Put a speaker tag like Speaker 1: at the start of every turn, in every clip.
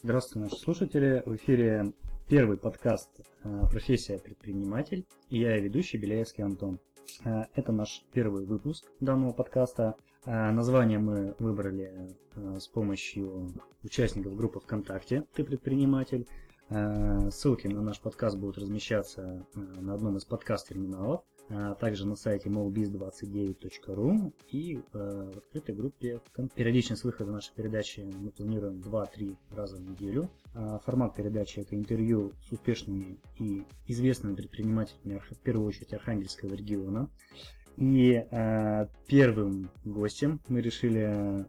Speaker 1: Здравствуйте, наши слушатели. В эфире первый подкаст э, «Профессия предприниматель» и я, ведущий Беляевский Антон. Э, это наш первый выпуск данного подкаста. Э, название мы выбрали с помощью участников группы ВКонтакте «Ты предприниматель». Ссылки на наш подкаст будут размещаться на одном из подкаст-терминалов – также на сайте mobiz29.ru и э, в открытой группе. Периодичность выхода нашей передачи мы планируем 2-3 раза в неделю. А формат передачи это интервью с успешными и известными предпринимателями, в первую очередь Архангельского региона. И э, первым гостем мы решили э,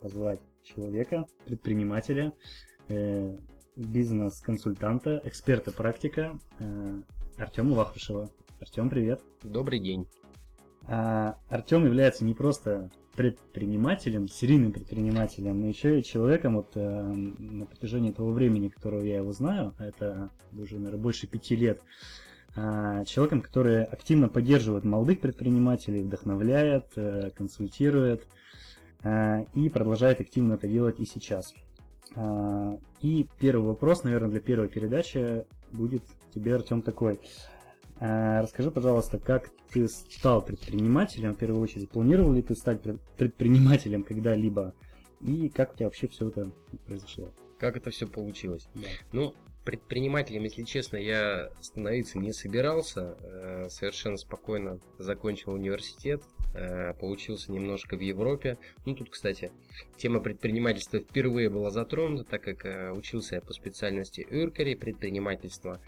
Speaker 1: позвать человека, предпринимателя, бизнес-консультанта, эксперта-практика Артема Вахрушева. Артем, привет.
Speaker 2: Добрый день.
Speaker 1: А, Артем является не просто предпринимателем, серийным предпринимателем, но еще и человеком вот, э, на протяжении того времени, которого я его знаю, а это уже, наверное, больше пяти лет, э, человеком, который активно поддерживает молодых предпринимателей, вдохновляет, э, консультирует э, и продолжает активно это делать и сейчас. Э, и первый вопрос, наверное, для первой передачи будет тебе, Артем, такой. Э, расскажи, пожалуйста, как ты стал предпринимателем, в первую очередь, планировал ли ты стать предпринимателем когда-либо, и как у тебя вообще все это произошло?
Speaker 2: Как это все получилось? Да. Ну, предпринимателем, если честно, я становиться не собирался. Э, совершенно спокойно закончил университет, э, получился немножко в Европе. Ну, тут, кстати, тема предпринимательства впервые была затронута, так как учился я по специальности Юркари, предпринимательства.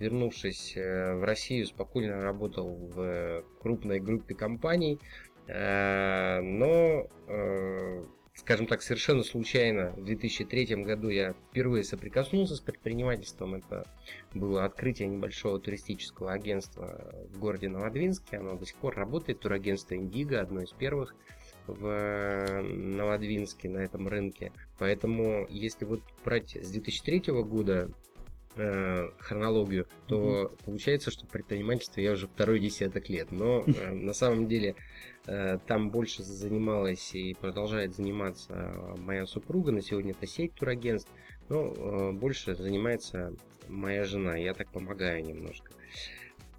Speaker 2: Вернувшись э, в Россию, спокойно работал в крупной группе компаний, э, но, э, скажем так, совершенно случайно в 2003 году я впервые соприкоснулся с предпринимательством. Это было открытие небольшого туристического агентства в городе Новодвинске. Оно до сих пор работает, турагентство Индиго, одно из первых в Новодвинске на этом рынке. Поэтому, если вот брать с 2003 года э, хронологию, то mm-hmm. получается, что предпринимательство я уже второй десяток лет. Но э, на самом деле э, там больше занималась и продолжает заниматься моя супруга. На сегодня это сеть турагентств, но э, больше занимается моя жена. Я так помогаю немножко.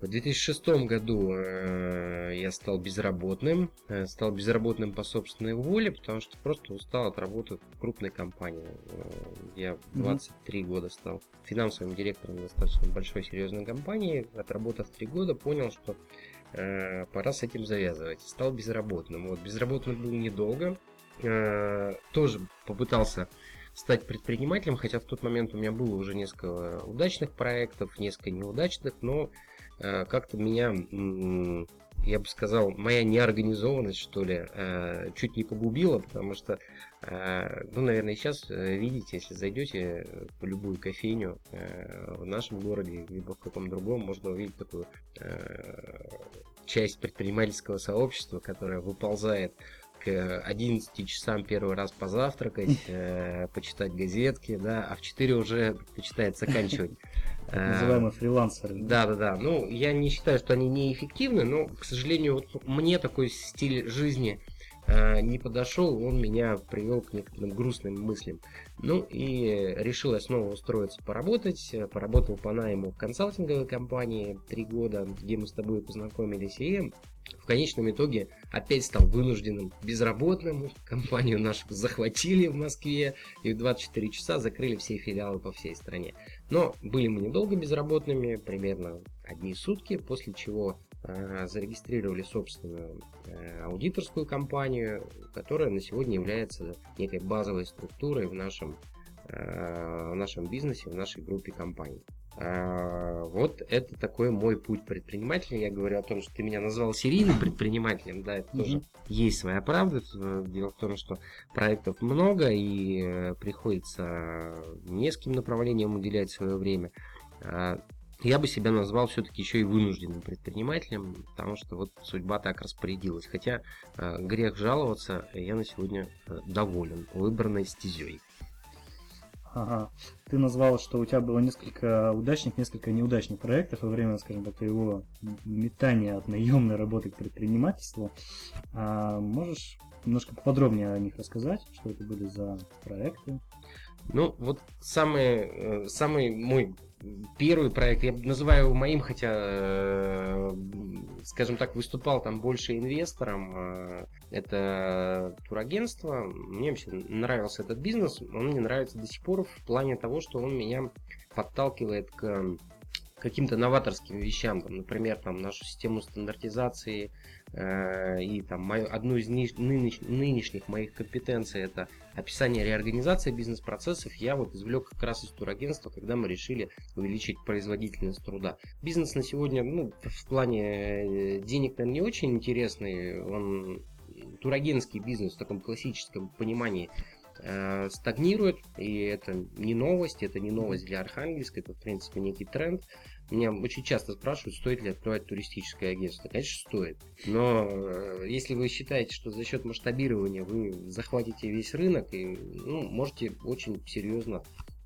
Speaker 2: В 2006 году э, я стал безработным. Э, стал безработным по собственной воле, потому что просто устал от работы в крупной компании. Э, я 23 mm-hmm. года стал финансовым директором достаточно большой серьезной компании. Отработав 3 года, понял, что пора с этим завязывать. Стал безработным. Вот, безработным был недолго. Тоже попытался стать предпринимателем, хотя в тот момент у меня было уже несколько удачных проектов, несколько неудачных, но как-то меня, я бы сказал, моя неорганизованность, что ли, э, чуть не погубила, потому что, э, ну, наверное, сейчас видите, если зайдете в любую кофейню в нашем городе, либо в каком другом, можно увидеть такую часть предпринимательского сообщества, которая выползает к 11 часам первый раз позавтракать, э, почитать газетки, да, а в 4 уже предпочитает заканчивать.
Speaker 1: Называемые фрилансеры.
Speaker 2: Да, да, да. Ну, я не считаю, что они неэффективны, но, к сожалению, вот мне такой стиль жизни э, не подошел, он меня привел к некоторым грустным мыслям. Ну и решил я снова устроиться поработать. Поработал по найму в консалтинговой компании три года, где мы с тобой познакомились. И в конечном итоге опять стал вынужденным безработным. Компанию нашу захватили в Москве и в 24 часа закрыли все филиалы по всей стране. Но были мы недолго безработными, примерно одни сутки, после чего э, зарегистрировали собственную э, аудиторскую компанию, которая на сегодня является некой базовой структурой в нашем, э, в нашем бизнесе, в нашей группе компаний. А, вот это такой мой путь предпринимателя. Я говорю о том, что ты меня назвал серийным предпринимателем, да, это тоже есть своя правда. Дело в том, что проектов много и э, приходится нескольким направлениям уделять свое время. Я бы себя назвал все-таки еще и вынужденным предпринимателем, потому что вот судьба так распорядилась. Хотя э, грех жаловаться, я на сегодня э, доволен выбранной стезей.
Speaker 1: Ага. Ты назвал, что у тебя было несколько удачных, несколько неудачных проектов во время, скажем так, твоего метания от наемной работы к предпринимательству. А можешь немножко подробнее о них рассказать, что это были за проекты?
Speaker 2: Ну, вот самый, самый мой первый проект, я называю его моим, хотя, э, скажем так, выступал там больше инвестором. Э, это турагентство. Мне вообще нравился этот бизнес. Он мне нравится до сих пор в плане того, что он меня подталкивает к каким-то новаторским вещам, там, например, там, нашу систему стандартизации и там мою, одну из нынеш, нынешних моих компетенций это описание реорганизации бизнес-процессов, я вот извлек как раз из турагентства, когда мы решили увеличить производительность труда. Бизнес на сегодня, ну, в плане э, денег, наверное, не очень интересный, он турагентский бизнес в таком классическом понимании э, стагнирует, и это не новость, это не новость для Архангельска, это, в принципе, некий тренд. Меня очень часто спрашивают, стоит ли открывать туристическое агентство. Конечно, стоит. Но э, если вы считаете, что за счет масштабирования вы захватите весь рынок, и ну, можете очень серьезно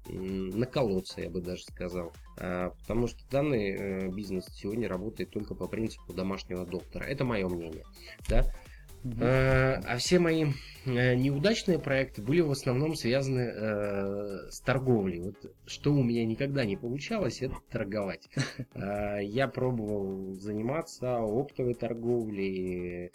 Speaker 2: наколоться, я бы даже сказал. А, потому что данный э, бизнес сегодня работает только по принципу домашнего доктора. Это мое мнение. Да? Э, а все мои э, неудачные проекты были в основном связаны э, с торговлей. Вот что у меня никогда не получалось, это торговать. Я пробовал заниматься оптовой торговлей,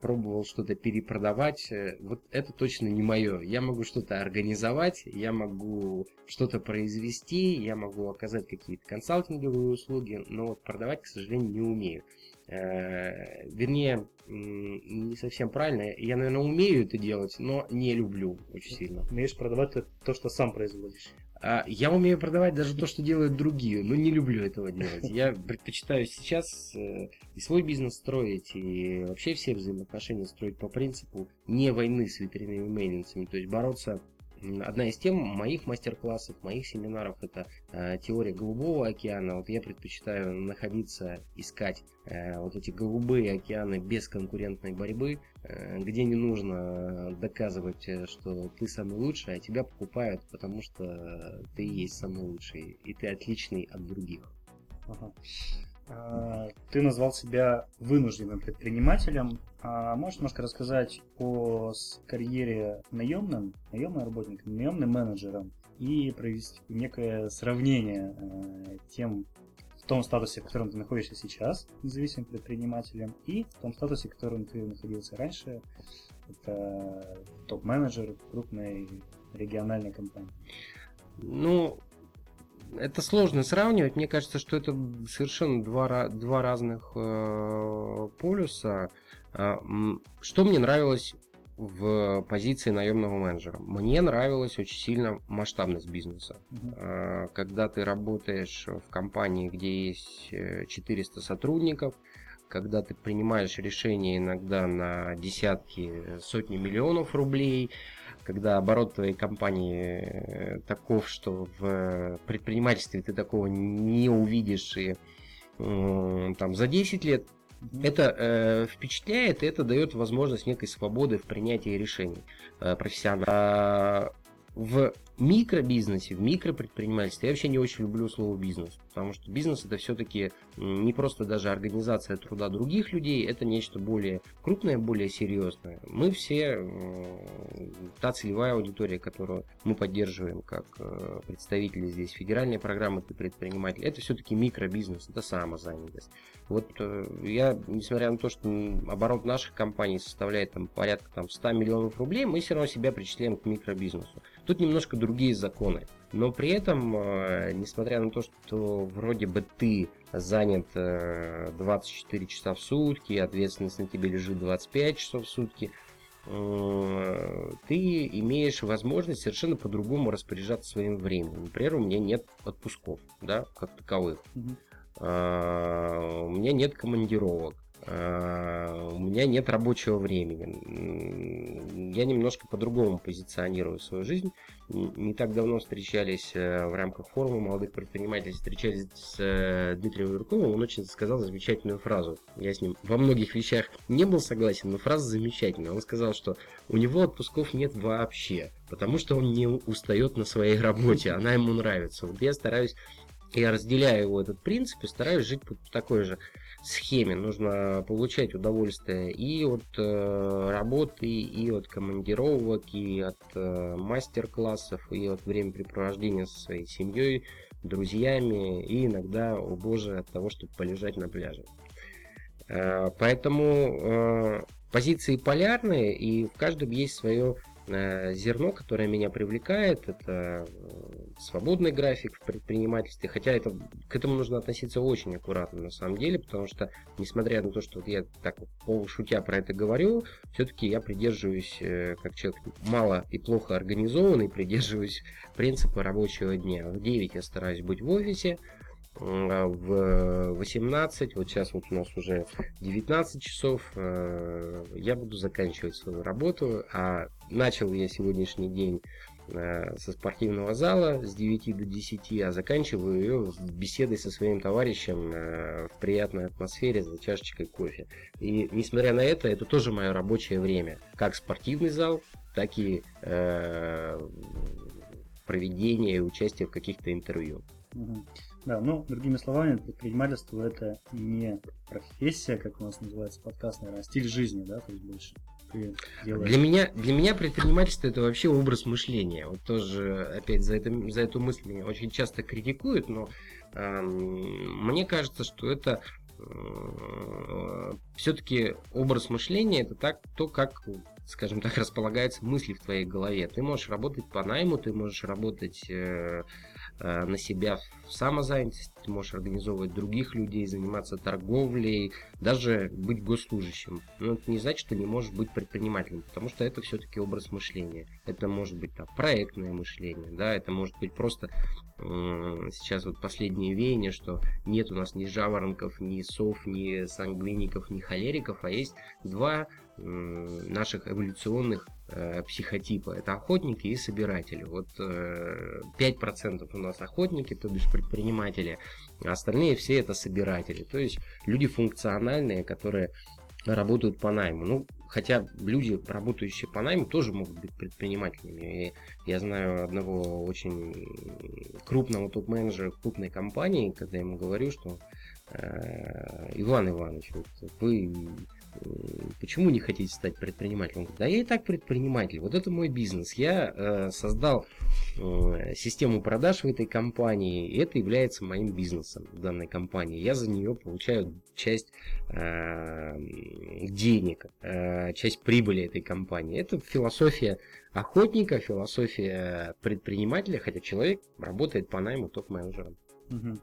Speaker 2: пробовал что-то перепродавать. Вот это точно не мое. Я могу что-то организовать, я могу что-то произвести, я могу оказать какие-то консалтинговые услуги, но вот продавать, к сожалению, не умею. Э, вернее, не совсем правильно. Я, наверное, умею это делать, но не люблю очень сильно.
Speaker 1: Умеешь продавать то, что сам производишь.
Speaker 2: А, я умею продавать даже то, что делают другие, но не люблю этого делать. Я предпочитаю сейчас э, и свой бизнес строить, и вообще все взаимоотношения строить по принципу не войны с ветряными мельницами, то есть бороться Одна из тем моих мастер-классов, моих семинаров это э, теория голубого океана. Вот я предпочитаю находиться, искать э, вот эти голубые океаны без конкурентной борьбы, э, где не нужно доказывать, э, что ты самый лучший, а тебя покупают, потому что ты есть самый лучший, и ты отличный от других.
Speaker 1: Ага. А, ты назвал себя вынужденным предпринимателем. А можешь немножко рассказать о карьере наемным, наемным работником, наемным менеджером и провести некое сравнение э, тем в том статусе, в котором ты находишься сейчас, независимым предпринимателем, и в том статусе, в котором ты находился раньше, это топ-менеджер крупной региональной компании.
Speaker 2: Ну, это сложно сравнивать. Мне кажется, что это совершенно два, два разных э, полюса. Э, что мне нравилось в позиции наемного менеджера? Мне нравилась очень сильно масштабность бизнеса. Э, когда ты работаешь в компании, где есть 400 э, сотрудников, когда ты принимаешь решения иногда на десятки, сотни миллионов рублей, когда оборот твоей компании э, таков, что в предпринимательстве ты такого не увидишь и там за 10 лет, это э, впечатляет, и это дает возможность некой свободы в принятии решений э, профессионально. А в микробизнесе, в микропредпринимательстве я вообще не очень люблю слово бизнес, потому что бизнес это все-таки не просто даже организация труда других людей, это нечто более крупное, более серьезное. Мы все та целевая аудитория, которую мы поддерживаем как э, представители здесь федеральной программы «Ты предприниматель», это все-таки микробизнес, это самозанятость. Вот э, я, несмотря на то, что оборот наших компаний составляет там, порядка там, 100 миллионов рублей, мы все равно себя причисляем к микробизнесу. Тут немножко другие законы. Но при этом, э, несмотря на то, что вроде бы ты занят 24 часа в сутки, ответственность на тебе лежит 25 часов в сутки, ты имеешь возможность совершенно по-другому распоряжаться своим временем. Например, у меня нет отпусков, да, как таковых. Угу. у меня нет командировок. А, у меня нет рабочего времени. Я немножко по-другому позиционирую свою жизнь. Не так давно встречались э, в рамках форума молодых предпринимателей, встречались с э, Дмитрием Юрковым, он очень сказал замечательную фразу. Я с ним во многих вещах не был согласен, но фраза замечательная. Он сказал, что у него отпусков нет вообще, потому что он не устает на своей работе, она ему нравится. Вот я стараюсь, я разделяю его этот принцип и стараюсь жить такой же схеме. Нужно получать удовольствие и от э, работы, и от командировок, и от э, мастер-классов, и от времяпрепровождения со своей семьей, друзьями, и иногда, о боже, от того, чтобы полежать на пляже. Э, поэтому э, позиции полярные, и в каждом есть свое зерно, которое меня привлекает, это э, свободный график в предпринимательстве, хотя это, к этому нужно относиться очень аккуратно на самом деле, потому что, несмотря на то, что я так полушутя про это говорю, все-таки я придерживаюсь, э, как человек мало и плохо организованный, придерживаюсь принципа рабочего дня. В 9 я стараюсь быть в офисе, в 18, вот сейчас вот у нас уже 19 часов, э, я буду заканчивать свою работу, а начал я сегодняшний день э, со спортивного зала с 9 до 10, а заканчиваю ее беседой со своим товарищем э, в приятной атмосфере за чашечкой кофе. И несмотря на это, это тоже мое рабочее время. Как спортивный зал, так и проведение и участие в каких-то интервью.
Speaker 1: Угу. Да, ну, другими словами, предпринимательство это не профессия, как у нас называется подкаст, наверное, а стиль жизни, да, то есть больше.
Speaker 2: Для меня, для меня предпринимательство это вообще образ мышления. Вот тоже, опять, за, это, за эту мысль меня очень часто критикуют, но э, мне кажется, что это э, все-таки образ мышления это так, то, как скажем так, располагаются мысли в твоей голове. Ты можешь работать по найму, ты можешь работать э, на себя в самозанятости, ты можешь организовывать других людей, заниматься торговлей, даже быть госслужащим. Но это не значит, что не можешь быть предпринимателем, потому что это все-таки образ мышления. Это может быть там, проектное мышление, да, это может быть просто э, сейчас вот последнее веяние, что нет у нас ни жаворонков, ни сов, ни сангвиников, ни холериков, а есть два наших эволюционных э, психотипа. Это охотники и собиратели. Вот э, 5% у нас охотники, то бишь предприниматели, а остальные все это собиратели. То есть люди функциональные, которые работают по найму. Ну, хотя люди, работающие по найму, тоже могут быть предпринимателями. И я знаю одного очень крупного топ-менеджера крупной компании, когда я ему говорю, что э, Иван Иванович, вот вы почему не хотите стать предпринимателем? Он говорит, да я и так предприниматель, вот это мой бизнес. Я э, создал э, систему продаж в этой компании, и это является моим бизнесом в данной компании. Я за нее получаю часть э, денег, э, часть прибыли этой компании. Это философия охотника, философия предпринимателя, хотя человек работает по найму топ-менеджером.
Speaker 1: Угу.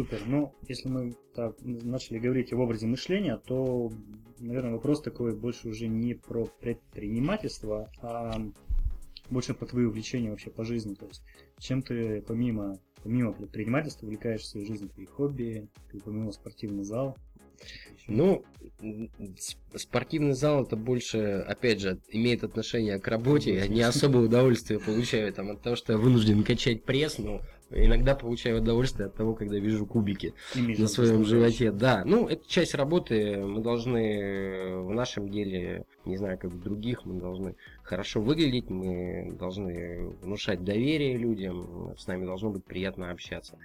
Speaker 1: Супер. Ну, если мы так начали говорить об образе мышления, то, наверное, вопрос такой больше уже не про предпринимательство, а больше про твои увлечения вообще по жизни. То есть, чем ты помимо, помимо предпринимательства увлекаешься в жизни, твои хобби, ты помимо спортивный зал,
Speaker 2: ну, спортивный зал это больше, опять же, имеет отношение к работе. Я не особое удовольствие получаю там, от того, что я вынужден качать пресс, но иногда получаю удовольствие от того, когда вижу кубики на своем животе. Да, ну, это часть работы. Мы должны в нашем деле, не знаю, как в других, мы должны хорошо выглядеть, мы должны внушать доверие людям, с нами должно быть приятно общаться.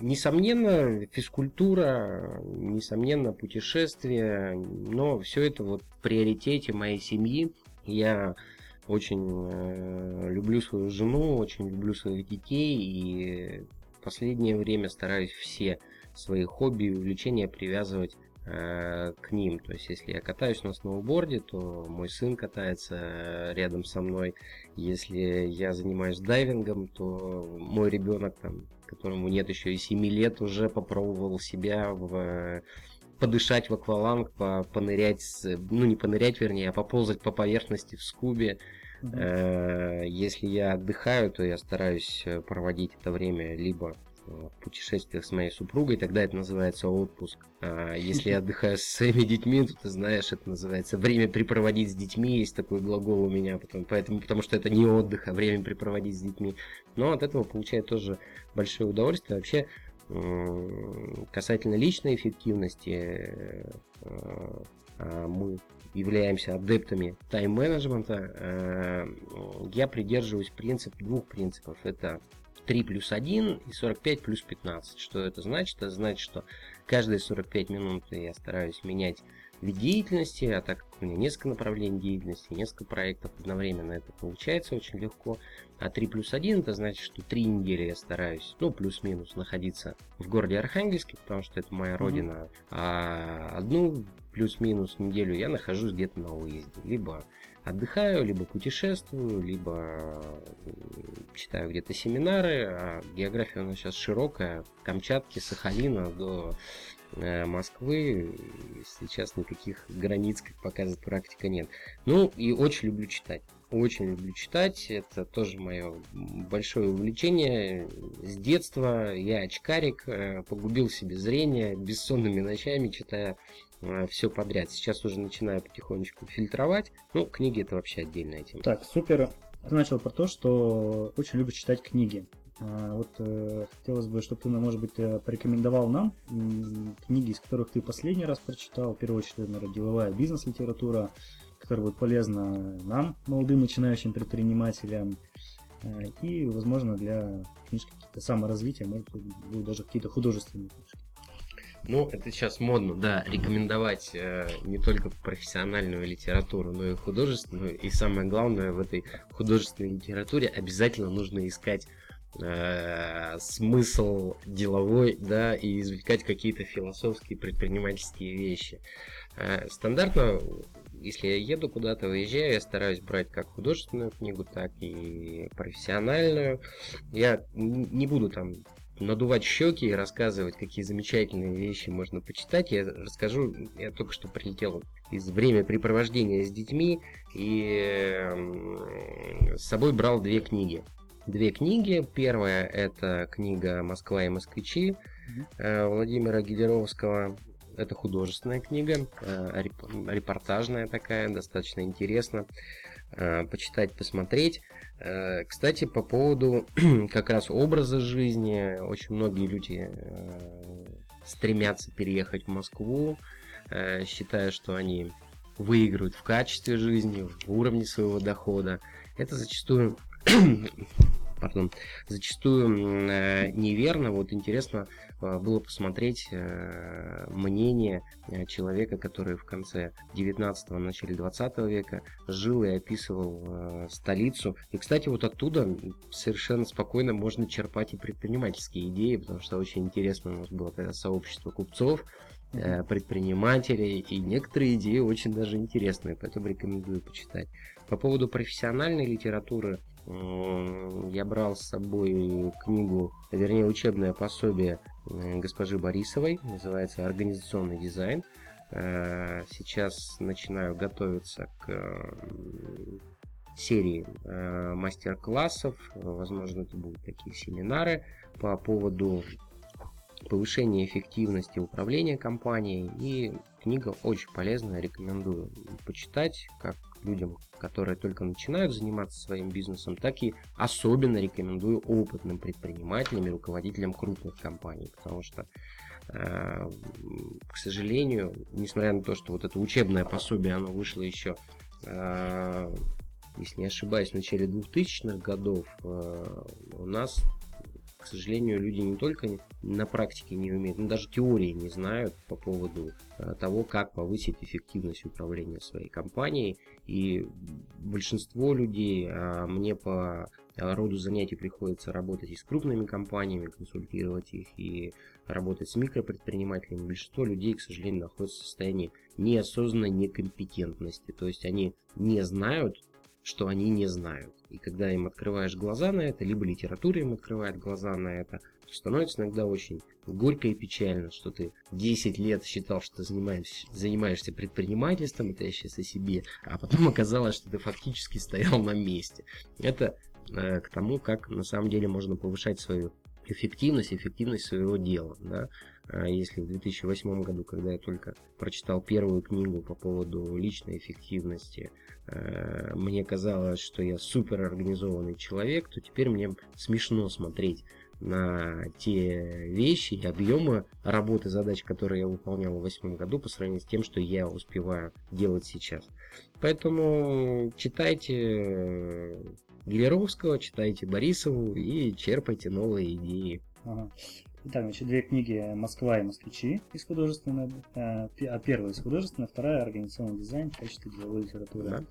Speaker 2: Несомненно, физкультура, несомненно, путешествия, но все это вот в приоритете моей семьи. Я очень э, люблю свою жену, очень люблю своих детей и в последнее время стараюсь все свои хобби и увлечения привязывать э, к ним. То есть, если я катаюсь на сноуборде, то мой сын катается рядом со мной. Если я занимаюсь дайвингом, то мой ребенок там которому нет еще и 7 лет, уже попробовал себя в подышать в акваланг, по, понырять, ну не понырять, вернее, а поползать по поверхности в скубе. Mm-hmm. Если я отдыхаю, то я стараюсь э, проводить это время либо в путешествиях с моей супругой, тогда это называется отпуск. А если я отдыхаю с своими детьми, то ты знаешь, это называется время припроводить с детьми, есть такой глагол у меня, поэтому, потому что это не отдых, а время припроводить с детьми. Но от этого получает тоже большое удовольствие. Вообще, касательно личной эффективности, э, а мы являемся адептами тайм-менеджмента, э, я придерживаюсь принцип, двух принципов. Это 3 плюс 1 и 45 плюс 15. Что это значит? Это значит, что каждые 45 минут я стараюсь менять вид деятельности, а так как у меня несколько направлений деятельности, несколько проектов одновременно, это получается очень легко. А 3 плюс 1 это значит, что 3 недели я стараюсь, ну, плюс-минус, находиться в городе Архангельске, потому что это моя родина, mm-hmm. а одну плюс-минус неделю я нахожусь где-то на выезде. Либо отдыхаю, либо путешествую, либо читаю где-то семинары. А география у нас сейчас широкая, Камчатки, Сахалина до Москвы сейчас никаких границ, как показывает практика, нет. Ну и очень люблю читать. Очень люблю читать, это тоже мое большое увлечение. С детства я очкарик, э, погубил себе зрение бессонными ночами, читая э, все подряд. Сейчас уже начинаю потихонечку фильтровать. Ну, книги это вообще отдельная тема.
Speaker 1: Так, супер. Ты начал про то, что очень любишь читать книги. А, вот э, хотелось бы, чтобы ты, может быть, э, порекомендовал нам книги, из которых ты последний раз прочитал. В первую очередь, наверное, деловая бизнес-литература, которая будет полезна нам, молодым начинающим предпринимателям. Э, и, возможно, для книжки какие-то саморазвития, может быть, даже какие-то художественные книжки.
Speaker 2: Ну, это сейчас модно, да, рекомендовать э, не только профессиональную литературу, но и художественную. И самое главное, в этой художественной литературе обязательно нужно искать э, смысл деловой, да, и извлекать какие-то философские, предпринимательские вещи. Э, стандартно, если я еду куда-то, выезжаю, я стараюсь брать как художественную книгу, так и профессиональную. Я не буду там надувать щеки и рассказывать, какие замечательные вещи можно почитать. Я расскажу, я только что прилетел из времяпрепровождения с детьми и с собой брал две книги две книги. Первая это книга «Москва и москвичи» mm-hmm. Владимира Гидеровского. Это художественная книга, э, репортажная такая, достаточно интересно э, почитать, посмотреть. Кстати, по поводу как раз образа жизни, очень многие люди стремятся переехать в Москву, считая, что они выигрывают в качестве жизни, в уровне своего дохода. Это зачастую пардон, зачастую э, неверно. Вот интересно э, было посмотреть э, мнение человека, который в конце 19-го, начале 20 века жил и описывал столицу. И, кстати, вот оттуда совершенно спокойно можно черпать и предпринимательские идеи, потому что очень интересно у нас было тогда сообщество купцов, предпринимателей, и некоторые идеи очень даже интересные, поэтому рекомендую почитать. По поводу профессиональной литературы, я брал с собой книгу, вернее учебное пособие э, госпожи Борисовой, называется «Организационный дизайн». Э, сейчас начинаю готовиться к серии э, мастер-классов, возможно, это будут такие семинары по поводу повышения эффективности управления компанией. И книга очень полезная, рекомендую почитать, как людям, которые только начинают заниматься своим бизнесом, так и особенно рекомендую опытным предпринимателям и руководителям крупных компаний, потому что э, к сожалению, несмотря на то, что вот это учебное пособие, оно вышло еще, э, если не ошибаюсь, в начале 2000-х годов, э, у нас к сожалению, люди не только на практике не умеют, но даже теории не знают по поводу э, того, как повысить эффективность управления своей компанией. И большинство людей, а мне по роду занятий приходится работать и с крупными компаниями, консультировать их, и работать с микропредпринимателями. Большинство людей, к сожалению, находятся в состоянии неосознанной некомпетентности. То есть они не знают, что они не знают. И когда им открываешь глаза на это, либо литература им открывает глаза на это, то становится иногда очень горько и печально, что ты 10 лет считал, что ты занимаешься, занимаешься предпринимательством, это я сейчас о себе, а потом оказалось, что ты фактически стоял на месте. Это э, к тому, как на самом деле можно повышать свою эффективность, эффективность своего дела. Да? А если в 2008 году, когда я только прочитал первую книгу по поводу личной эффективности, э, мне казалось, что я супер организованный человек, то теперь мне смешно смотреть на те вещи и объемы работы, задач, которые я выполнял в 2008 году по сравнению с тем, что я успеваю делать сейчас. Поэтому читайте Гелеровского, читайте Борисову и черпайте новые идеи.
Speaker 1: Ага. Итак, значит, две книги «Москва и москвичи» из художественной, э, а первая из художественной, вторая «Организационный дизайн» в качестве деловой литературы. Да.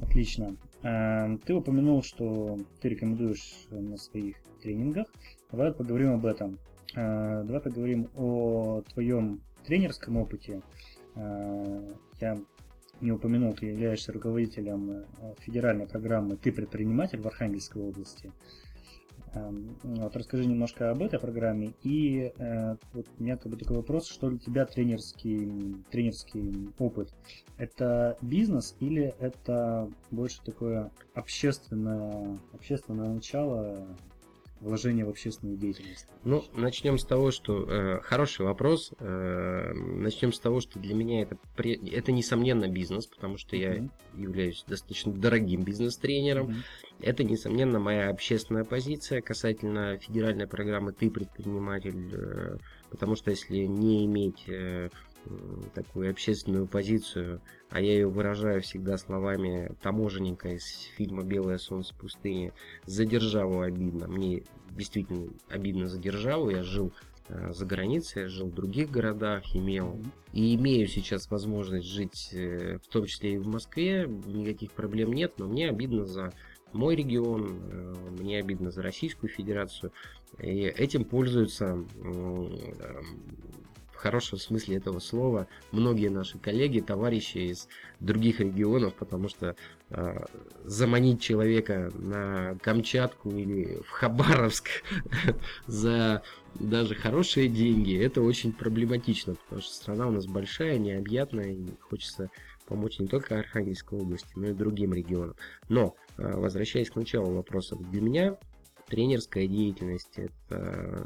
Speaker 1: Отлично. Э, ты упомянул, что ты рекомендуешь на своих тренингах. Давай поговорим об этом. Э, давай поговорим о твоем тренерском опыте. Я не упомянул, ты являешься руководителем федеральной программы «Ты предприниматель» в Архангельской области. Эм, вот расскажи немножко об этой программе. И э, вот у меня как бы такой вопрос, что для тебя тренерский, тренерский опыт? Это бизнес или это больше такое общественное, общественное начало вложение в общественную деятельность?
Speaker 2: Ну, начнем с того, что э, хороший вопрос. Э, начнем с того, что для меня это это несомненно бизнес, потому что uh-huh. я являюсь достаточно дорогим бизнес-тренером. Uh-huh. Это несомненно моя общественная позиция касательно федеральной программы "Ты предприниматель", э, потому что если не иметь э, такую общественную позицию, а я ее выражаю всегда словами таможенника из фильма «Белое солнце пустыни». За державу обидно. Мне действительно обидно за державу. Я жил э, за границей, я жил в других городах, имел и имею сейчас возможность жить э, в том числе и в Москве, никаких проблем нет, но мне обидно за мой регион, э, мне обидно за Российскую Федерацию. И этим пользуются в хорошем смысле этого слова многие наши коллеги, товарищи из других регионов, потому что э, заманить человека на Камчатку или в Хабаровск за даже хорошие деньги, это очень проблематично, потому что страна у нас большая, необъятная, и хочется помочь не только Архангельской области, но и другим регионам. Но, э, возвращаясь к началу вопроса, для меня тренерская деятельность это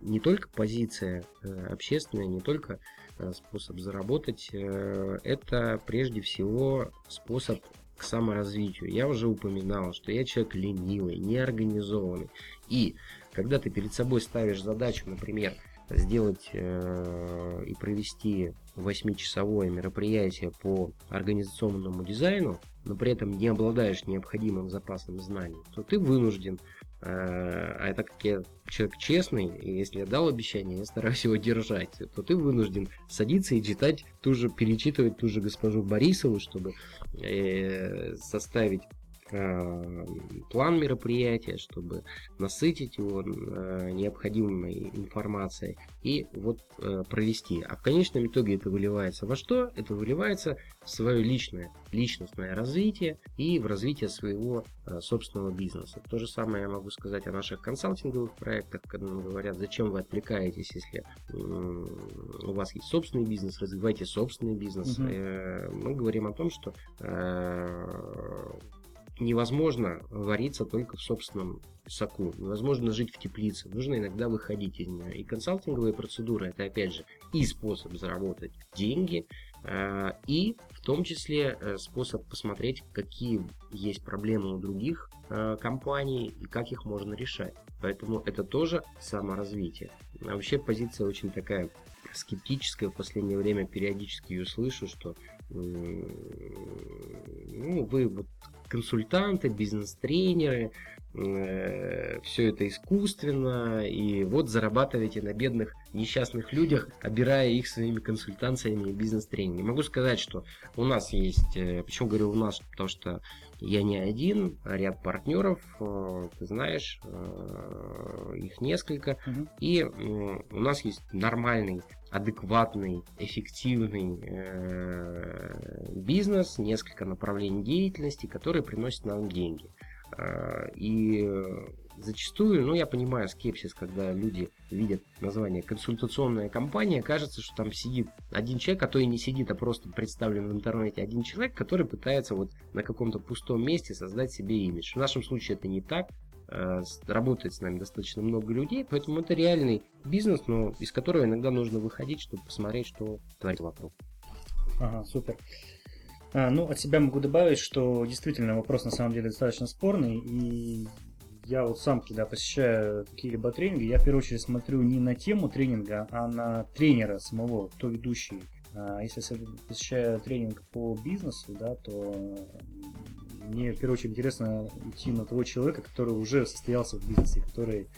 Speaker 2: не только позиция э, общественная, не только э, способ заработать, э, это прежде всего способ к саморазвитию. Я уже упоминал, что я человек ленивый, неорганизованный. И когда ты перед собой ставишь задачу, например, сделать и провести 8-часовое мероприятие по организационному дизайну, но при этом не обладаешь необходимым запасом знаний, то ты вынужден а так как я человек честный, и если я дал обещание, я стараюсь его держать, то ты вынужден садиться и читать ту же, перечитывать ту же госпожу Борисову, чтобы э, составить Э, план мероприятия, чтобы насытить его э, необходимой информацией и вот э, провести. А в конечном итоге это выливается во что? Это выливается в свое личное, личностное развитие и в развитие своего собственного бизнеса. То же самое я могу сказать о наших консалтинговых проектах, когда нам говорят, зачем вы отвлекаетесь, если у вас есть собственный бизнес, развивайте собственный бизнес. Угу. Мы говорим о том, что невозможно вариться только в собственном соку. Невозможно жить в теплице. Нужно иногда выходить из нее. И консалтинговые процедуры это опять же и способ заработать деньги, э, и в том числе э, способ посмотреть, какие есть проблемы у других э, компаний и как их можно решать. Поэтому это тоже саморазвитие. А вообще позиция очень такая скептическая. В последнее время периодически ее слышу, что ну, вы вот консультанты, бизнес-тренеры, э, все это искусственно, и вот зарабатываете на бедных несчастных людях, обирая их своими консультациями и бизнес-тренингами. Могу сказать, что у нас есть, э, почему говорю у нас, потому что я не один, а ряд партнеров, э, ты знаешь, их несколько, угу. и у нас есть нормальный адекватный, эффективный э, бизнес, несколько направлений деятельности, которые приносят нам деньги. Э, и зачастую, ну я понимаю скепсис, когда люди видят название консультационная компания, кажется, что там сидит один человек, а то и не сидит, а просто представлен в интернете один человек, который пытается вот на каком-то пустом месте создать себе имидж. В нашем случае это не так. Э, работает с нами достаточно много людей, поэтому это реальный бизнес, но из которого иногда нужно выходить, чтобы посмотреть, что творится вокруг.
Speaker 1: Ага, супер. А, ну, от себя могу добавить, что действительно вопрос на самом деле достаточно спорный, и я вот сам, когда посещаю какие-либо тренинги, я в первую очередь смотрю не на тему тренинга, а на тренера самого, кто ведущий. А, если я посещаю тренинг по бизнесу, да, то мне в первую очередь интересно идти на того человека, который уже состоялся в бизнесе, который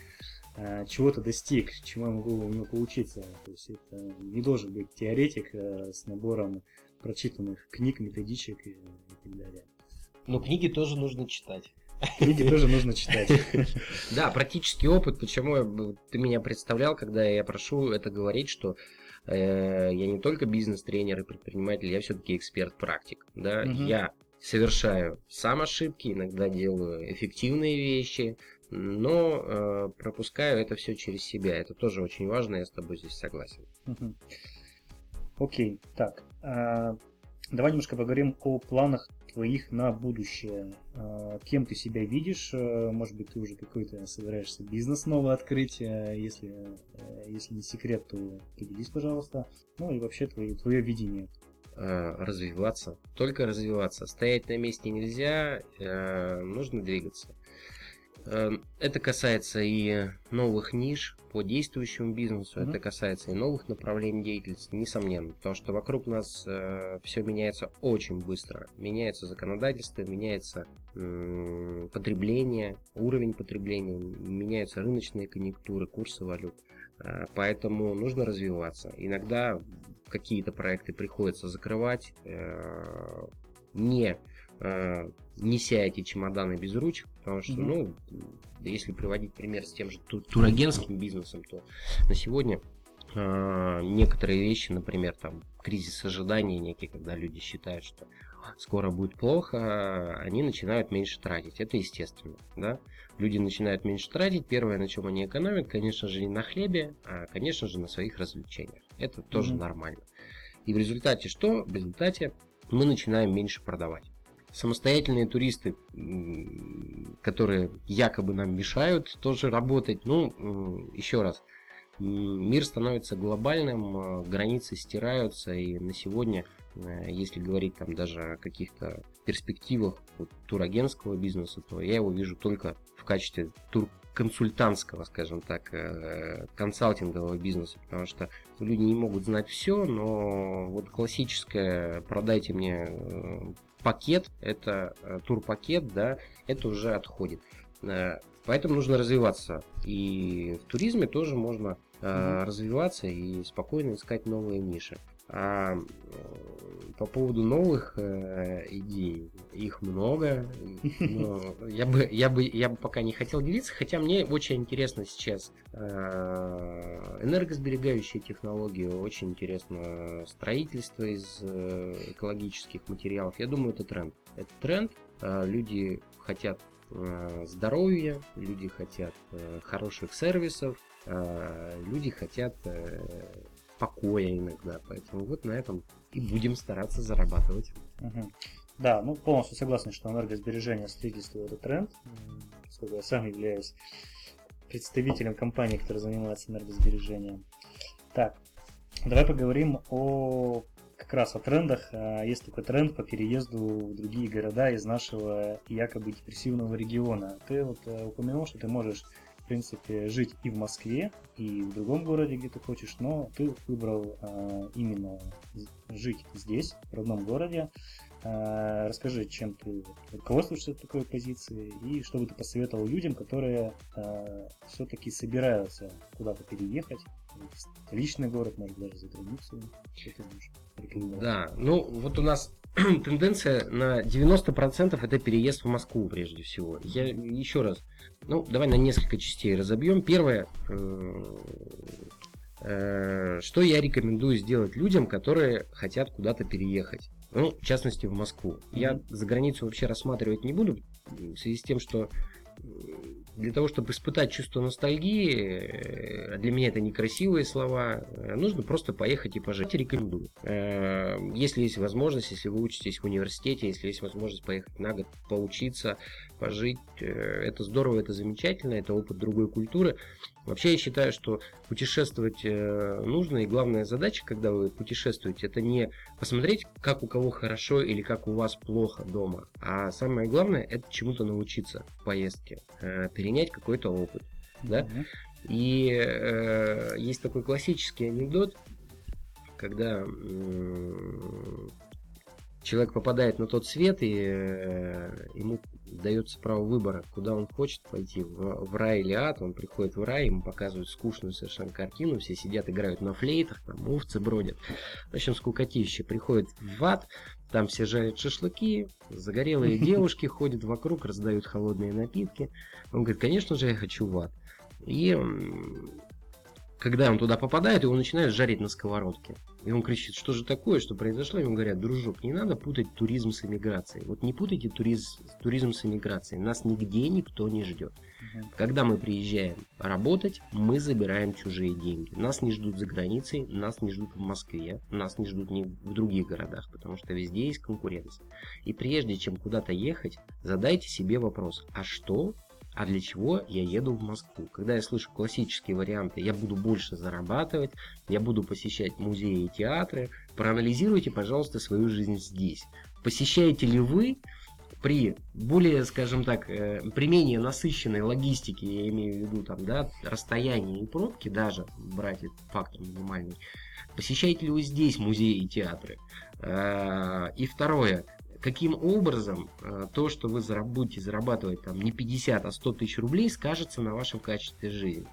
Speaker 1: э, чего-то достиг, чему я могу у него поучиться. То есть это не должен быть теоретик э, с набором прочитанных книг, методичек и, и так далее.
Speaker 2: Но книги тоже нужно читать.
Speaker 1: Книги тоже нужно читать.
Speaker 2: Да, практический опыт. Почему ты меня представлял, когда я прошу это говорить, что э, я не только бизнес-тренер и предприниматель, я все-таки эксперт-практик. Да? Я совершаю сам ошибки, иногда делаю эффективные вещи, но э, пропускаю это все через себя. Это тоже очень важно, я с тобой здесь согласен.
Speaker 1: Окей, так. Э, давай немножко поговорим о планах твоих на будущее. А, кем ты себя видишь? А, может быть, ты уже какой-то собираешься бизнес новый открыть? А, если, если не секрет, то поделись, пожалуйста. Ну и вообще твое, твое видение.
Speaker 2: Развиваться. Только развиваться. Стоять на месте нельзя, нужно двигаться. Эм, это касается и новых ниш по действующему бизнесу, mm-hmm. это касается и новых направлений деятельности, несомненно, потому что вокруг нас э, все меняется очень быстро. Меняется законодательство, меняется э, потребление, уровень потребления, меняются рыночные конъюнктуры, курсы валют. Э, поэтому нужно развиваться. Иногда какие-то проекты приходится закрывать, э, не э, неся эти чемоданы без ручек, потому что, mm-hmm. ну, если приводить пример с тем же турагентским бизнесом, то на сегодня некоторые вещи, например, там кризис ожидания некий, когда люди считают, что скоро будет плохо, они начинают меньше тратить. Это естественно, да? Люди начинают меньше тратить. Первое, на чем они экономят, конечно же, не на хлебе, а, конечно же, на своих развлечениях. Это тоже mm-hmm. нормально. И в результате что? В результате мы начинаем меньше продавать самостоятельные туристы, которые якобы нам мешают тоже работать. Ну, еще раз, мир становится глобальным, э, границы стираются, и на сегодня, э, если говорить там даже о каких-то перспективах вот, турагентского бизнеса, то я его вижу только в качестве тур консультантского, скажем так, э, консалтингового бизнеса, потому что люди не могут знать все, но вот классическое продайте мне пакет, это э, турпакет, да, это уже отходит. Э, поэтому нужно развиваться. И в туризме тоже можно mm-hmm. развиваться и спокойно искать новые ниши. А по поводу новых э, идей, их много. Но я бы, я бы, я бы пока не хотел делиться, хотя мне очень интересно сейчас э, энергосберегающие технологии, очень интересно строительство из э, экологических материалов. Я думаю, это тренд. Это тренд. Э, люди хотят э, здоровья, люди хотят э, хороших сервисов, э, люди хотят э, покоя иногда. Поэтому вот на этом и будем стараться зарабатывать.
Speaker 1: Угу. Да, ну полностью согласен, что энергосбережение строительство это тренд. Поскольку я сам являюсь представителем компании, которая занимается энергосбережением. Так, давай поговорим о как раз о трендах. А, есть такой тренд по переезду в другие города из нашего якобы депрессивного региона. Ты вот э, упомянул, что ты можешь принципе, жить и в Москве, и в другом городе, где ты хочешь, но ты выбрал э, именно жить здесь, в родном городе. Э, расскажи, чем ты руководствуешься такой позицией, и что бы ты посоветовал людям, которые э, все-таки собираются куда-то переехать, в столичный город, может даже за границу. Что ты
Speaker 2: Да, ну вот у нас тенденция на 90% это переезд в Москву прежде всего. Я еще раз, ну давай на несколько частей разобьем. Первое, э, что я рекомендую сделать людям, которые хотят куда-то переехать. Ну, в частности, в Москву. Я за границу вообще рассматривать не буду, в связи с тем, что для того, чтобы испытать чувство ностальгии, э, для меня это некрасивые слова, э, нужно просто поехать и пожить. Рекомендую. Э, если есть возможность, если вы учитесь в университете, если есть возможность поехать на год, поучиться, пожить, это здорово, это замечательно, это опыт другой культуры. Вообще я считаю, что путешествовать э, нужно, и главная задача, когда вы путешествуете, это не посмотреть, как у кого хорошо или как у вас плохо дома, а самое главное, это чему-то научиться в поездке, э, перенять какой-то опыт. Да? И э, есть такой классический анекдот, когда э, человек попадает на тот свет, и э, ему дается право выбора, куда он хочет пойти, в, в рай или ад, он приходит в рай, ему показывают скучную совершенно картину, все сидят, играют на флейтах, там овцы бродят. В общем, скукотище. Приходит в ад, там все жарят шашлыки, загорелые девушки ходят вокруг, раздают холодные напитки. Он говорит, конечно же, я хочу в ад. И когда он туда попадает, его начинают жарить на сковородке. И он кричит, что же такое, что произошло? Ему говорят, дружок, не надо путать туризм с эмиграцией. Вот не путайте туризм, туризм с эмиграцией. Нас нигде никто не ждет. Когда мы приезжаем работать, мы забираем чужие деньги. Нас не ждут за границей, нас не ждут в Москве, нас не ждут ни в других городах, потому что везде есть конкуренция. И прежде чем куда-то ехать, задайте себе вопрос, а что а для чего я еду в Москву? Когда я слышу классические варианты, я буду больше зарабатывать, я буду посещать музеи и театры, проанализируйте, пожалуйста, свою жизнь здесь. Посещаете ли вы при более, скажем так, э, при менее насыщенной логистике, я имею в виду там, да, расстояние и пробки, даже брать этот фактор минимальный, посещаете ли вы здесь музеи и театры? Э, и второе, каким образом э, то, что вы будете зарабатывать там не 50, а 100 тысяч рублей, скажется на вашем качестве жизни.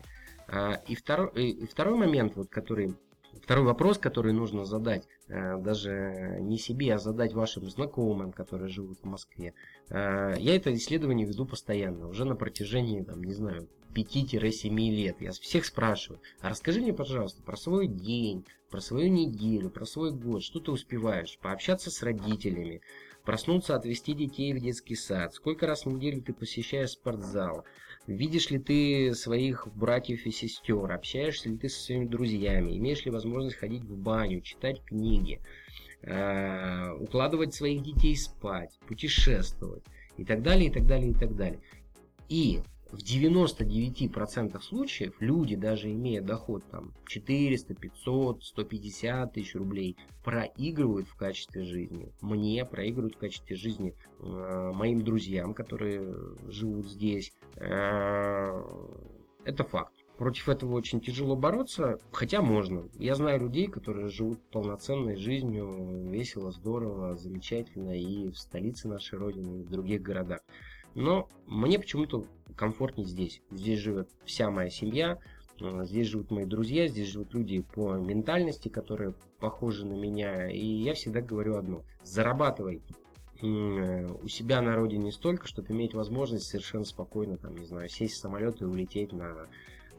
Speaker 2: А, и второй, и второй момент, вот, который, второй вопрос, который нужно задать, э, даже не себе, а задать вашим знакомым, которые живут в Москве. Э, я это исследование веду постоянно, уже на протяжении, там, не знаю, 5-7 лет. Я всех спрашиваю, а расскажи мне, пожалуйста, про свой день, про свою неделю, про свой год, что ты успеваешь, пообщаться с родителями, Проснуться, отвезти детей в детский сад. Сколько раз в неделю ты посещаешь спортзал? Видишь ли ты своих братьев и сестер? Общаешься ли ты со своими друзьями? Имеешь ли возможность ходить в баню, читать книги? Э, укладывать своих детей спать, путешествовать и так далее, и так далее, и так далее. И в 99% случаев люди, даже имея доход там 400, 500, 150 тысяч рублей, проигрывают в качестве жизни. Мне проигрывают в качестве жизни э, моим друзьям, которые живут здесь. Э, это факт. Против этого очень тяжело бороться, хотя можно. Я знаю людей, которые живут полноценной жизнью, весело, здорово, замечательно и в столице нашей Родины, и в других городах. Но мне почему-то комфортнее здесь. Здесь живет вся моя семья, э, здесь живут мои друзья, здесь живут люди по ментальности, которые похожи на меня. И я всегда говорю одно. Зарабатывай э, у себя на родине столько, чтобы иметь возможность совершенно спокойно, там, не знаю, сесть в самолет и улететь на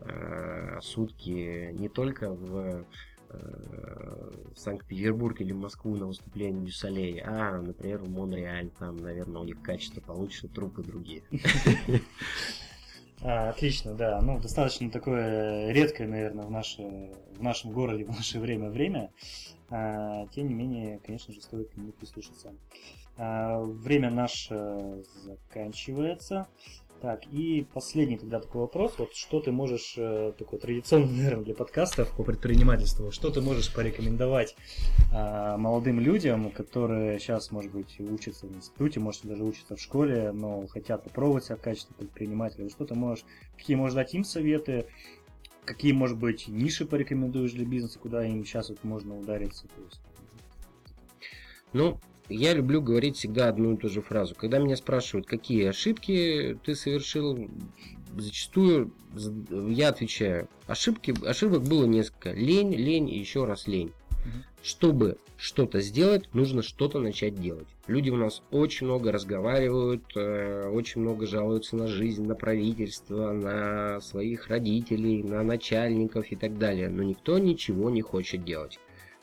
Speaker 2: э, сутки не только в в Санкт-Петербург или в Москву на выступление Дюсалей, а, например, в Монреаль, там, наверное, у них качество получше, трупы другие.
Speaker 1: А, отлично, да. Ну, достаточно такое редкое, наверное, в, наше, в нашем городе в наше время время. А, тем не менее, конечно же, стоит к нему прислушаться. А, время наше заканчивается. Так, и последний тогда такой вопрос. Вот что ты можешь, э, такой традиционный, наверное, для подкастов по предпринимательству, что ты можешь порекомендовать э, молодым людям, которые сейчас, может быть, учатся в институте, может, даже учатся в школе, но хотят попробовать себя в качестве предпринимателя. Что ты можешь, какие можешь дать им советы, какие, может быть, ниши порекомендуешь для бизнеса, куда им сейчас вот можно удариться? То есть...
Speaker 2: Ну, я люблю говорить всегда одну и ту же фразу. Когда меня спрашивают, какие ошибки ты совершил, зачастую я отвечаю, ошибки, ошибок было несколько. Лень, лень и еще раз лень. Чтобы что-то сделать, нужно что-то начать делать. Люди у нас очень много разговаривают, э, очень много жалуются на жизнь, на правительство, на своих родителей, на начальников и так далее. Но никто ничего не хочет делать.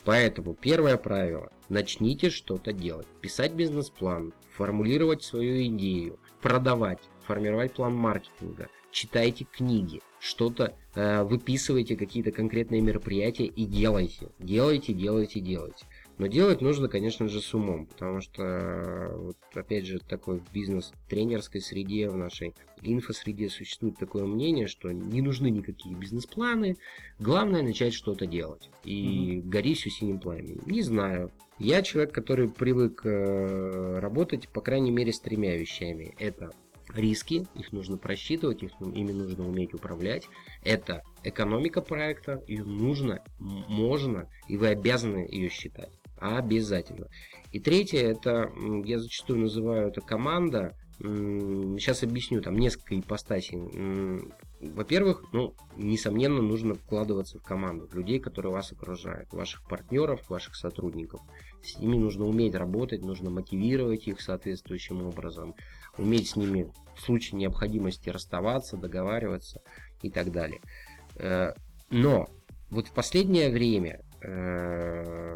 Speaker 2: Поэтому первое правило – начните что-то делать. Писать бизнес-план, формулировать свою идею, продавать, формировать план маркетинга, читайте книги, что-то э, выписывайте, какие-то конкретные мероприятия и делайте. Делайте, делайте, делайте. Но делать нужно, конечно же, с умом, потому что, вот, опять же, такой в бизнес-тренерской среде, в нашей инфосреде существует такое мнение, что не нужны никакие бизнес-планы, главное начать что-то делать. И угу. гори все синим пламенем. Не знаю. Я человек, который привык э, работать, по крайней мере, с тремя вещами. Это риски, их нужно просчитывать, их, ими нужно уметь управлять. Это экономика проекта, ее нужно, можно, и вы обязаны ее считать. Обязательно. И третье, это я зачастую называю это команда. Сейчас объясню, там несколько ипостасей. Во-первых, ну, несомненно, нужно вкладываться в команду людей, которые вас окружают, ваших партнеров, ваших сотрудников. С ними нужно уметь работать, нужно мотивировать их соответствующим образом, уметь с ними в случае необходимости расставаться, договариваться и так далее. Э, но вот в последнее время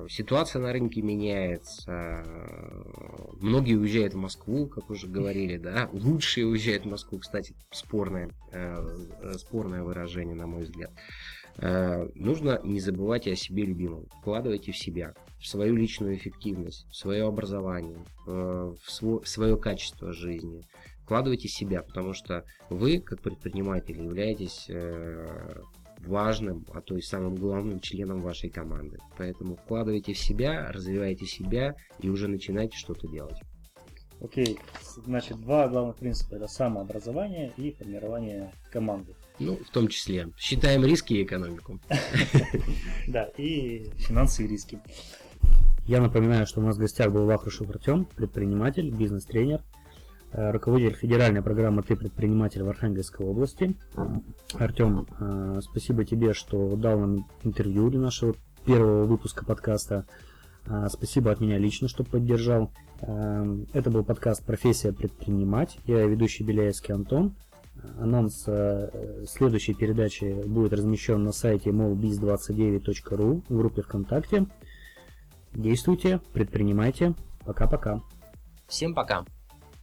Speaker 2: ситуация на рынке меняется. Многие уезжают в Москву, как уже говорили, да. Лучшие уезжают в Москву, кстати, спорное, э, спорное выражение, на мой взгляд. Нужно не забывать о себе любимом. Вкладывайте в себя, в свою личную эффективность, в свое образование, в свое качество жизни. Вкладывайте себя, потому что вы, как предприниматель, являетесь важным, а то и самым главным членом вашей команды. Поэтому вкладывайте в себя, развивайте себя и уже начинайте что-то делать.
Speaker 1: Окей, значит, два главных принципа это самообразование и формирование команды.
Speaker 2: Ну, в том числе. Считаем риски и экономику.
Speaker 1: Да, и финансовые риски. Я напоминаю, что у нас в гостях был Вахрушев Артем, предприниматель, бизнес-тренер, руководитель федеральной программы «Ты предприниматель» в Архангельской области. Артем, э, спасибо тебе, что дал нам интервью для нашего первого выпуска подкаста. Э, спасибо от меня лично, что поддержал. Это был подкаст «Профессия предпринимать». Я ведущий Беляевский Антон. Анонс следующей передачи будет размещен на сайте molbiz29.ru в группе ВКонтакте. Действуйте, предпринимайте. Пока-пока.
Speaker 2: Всем пока.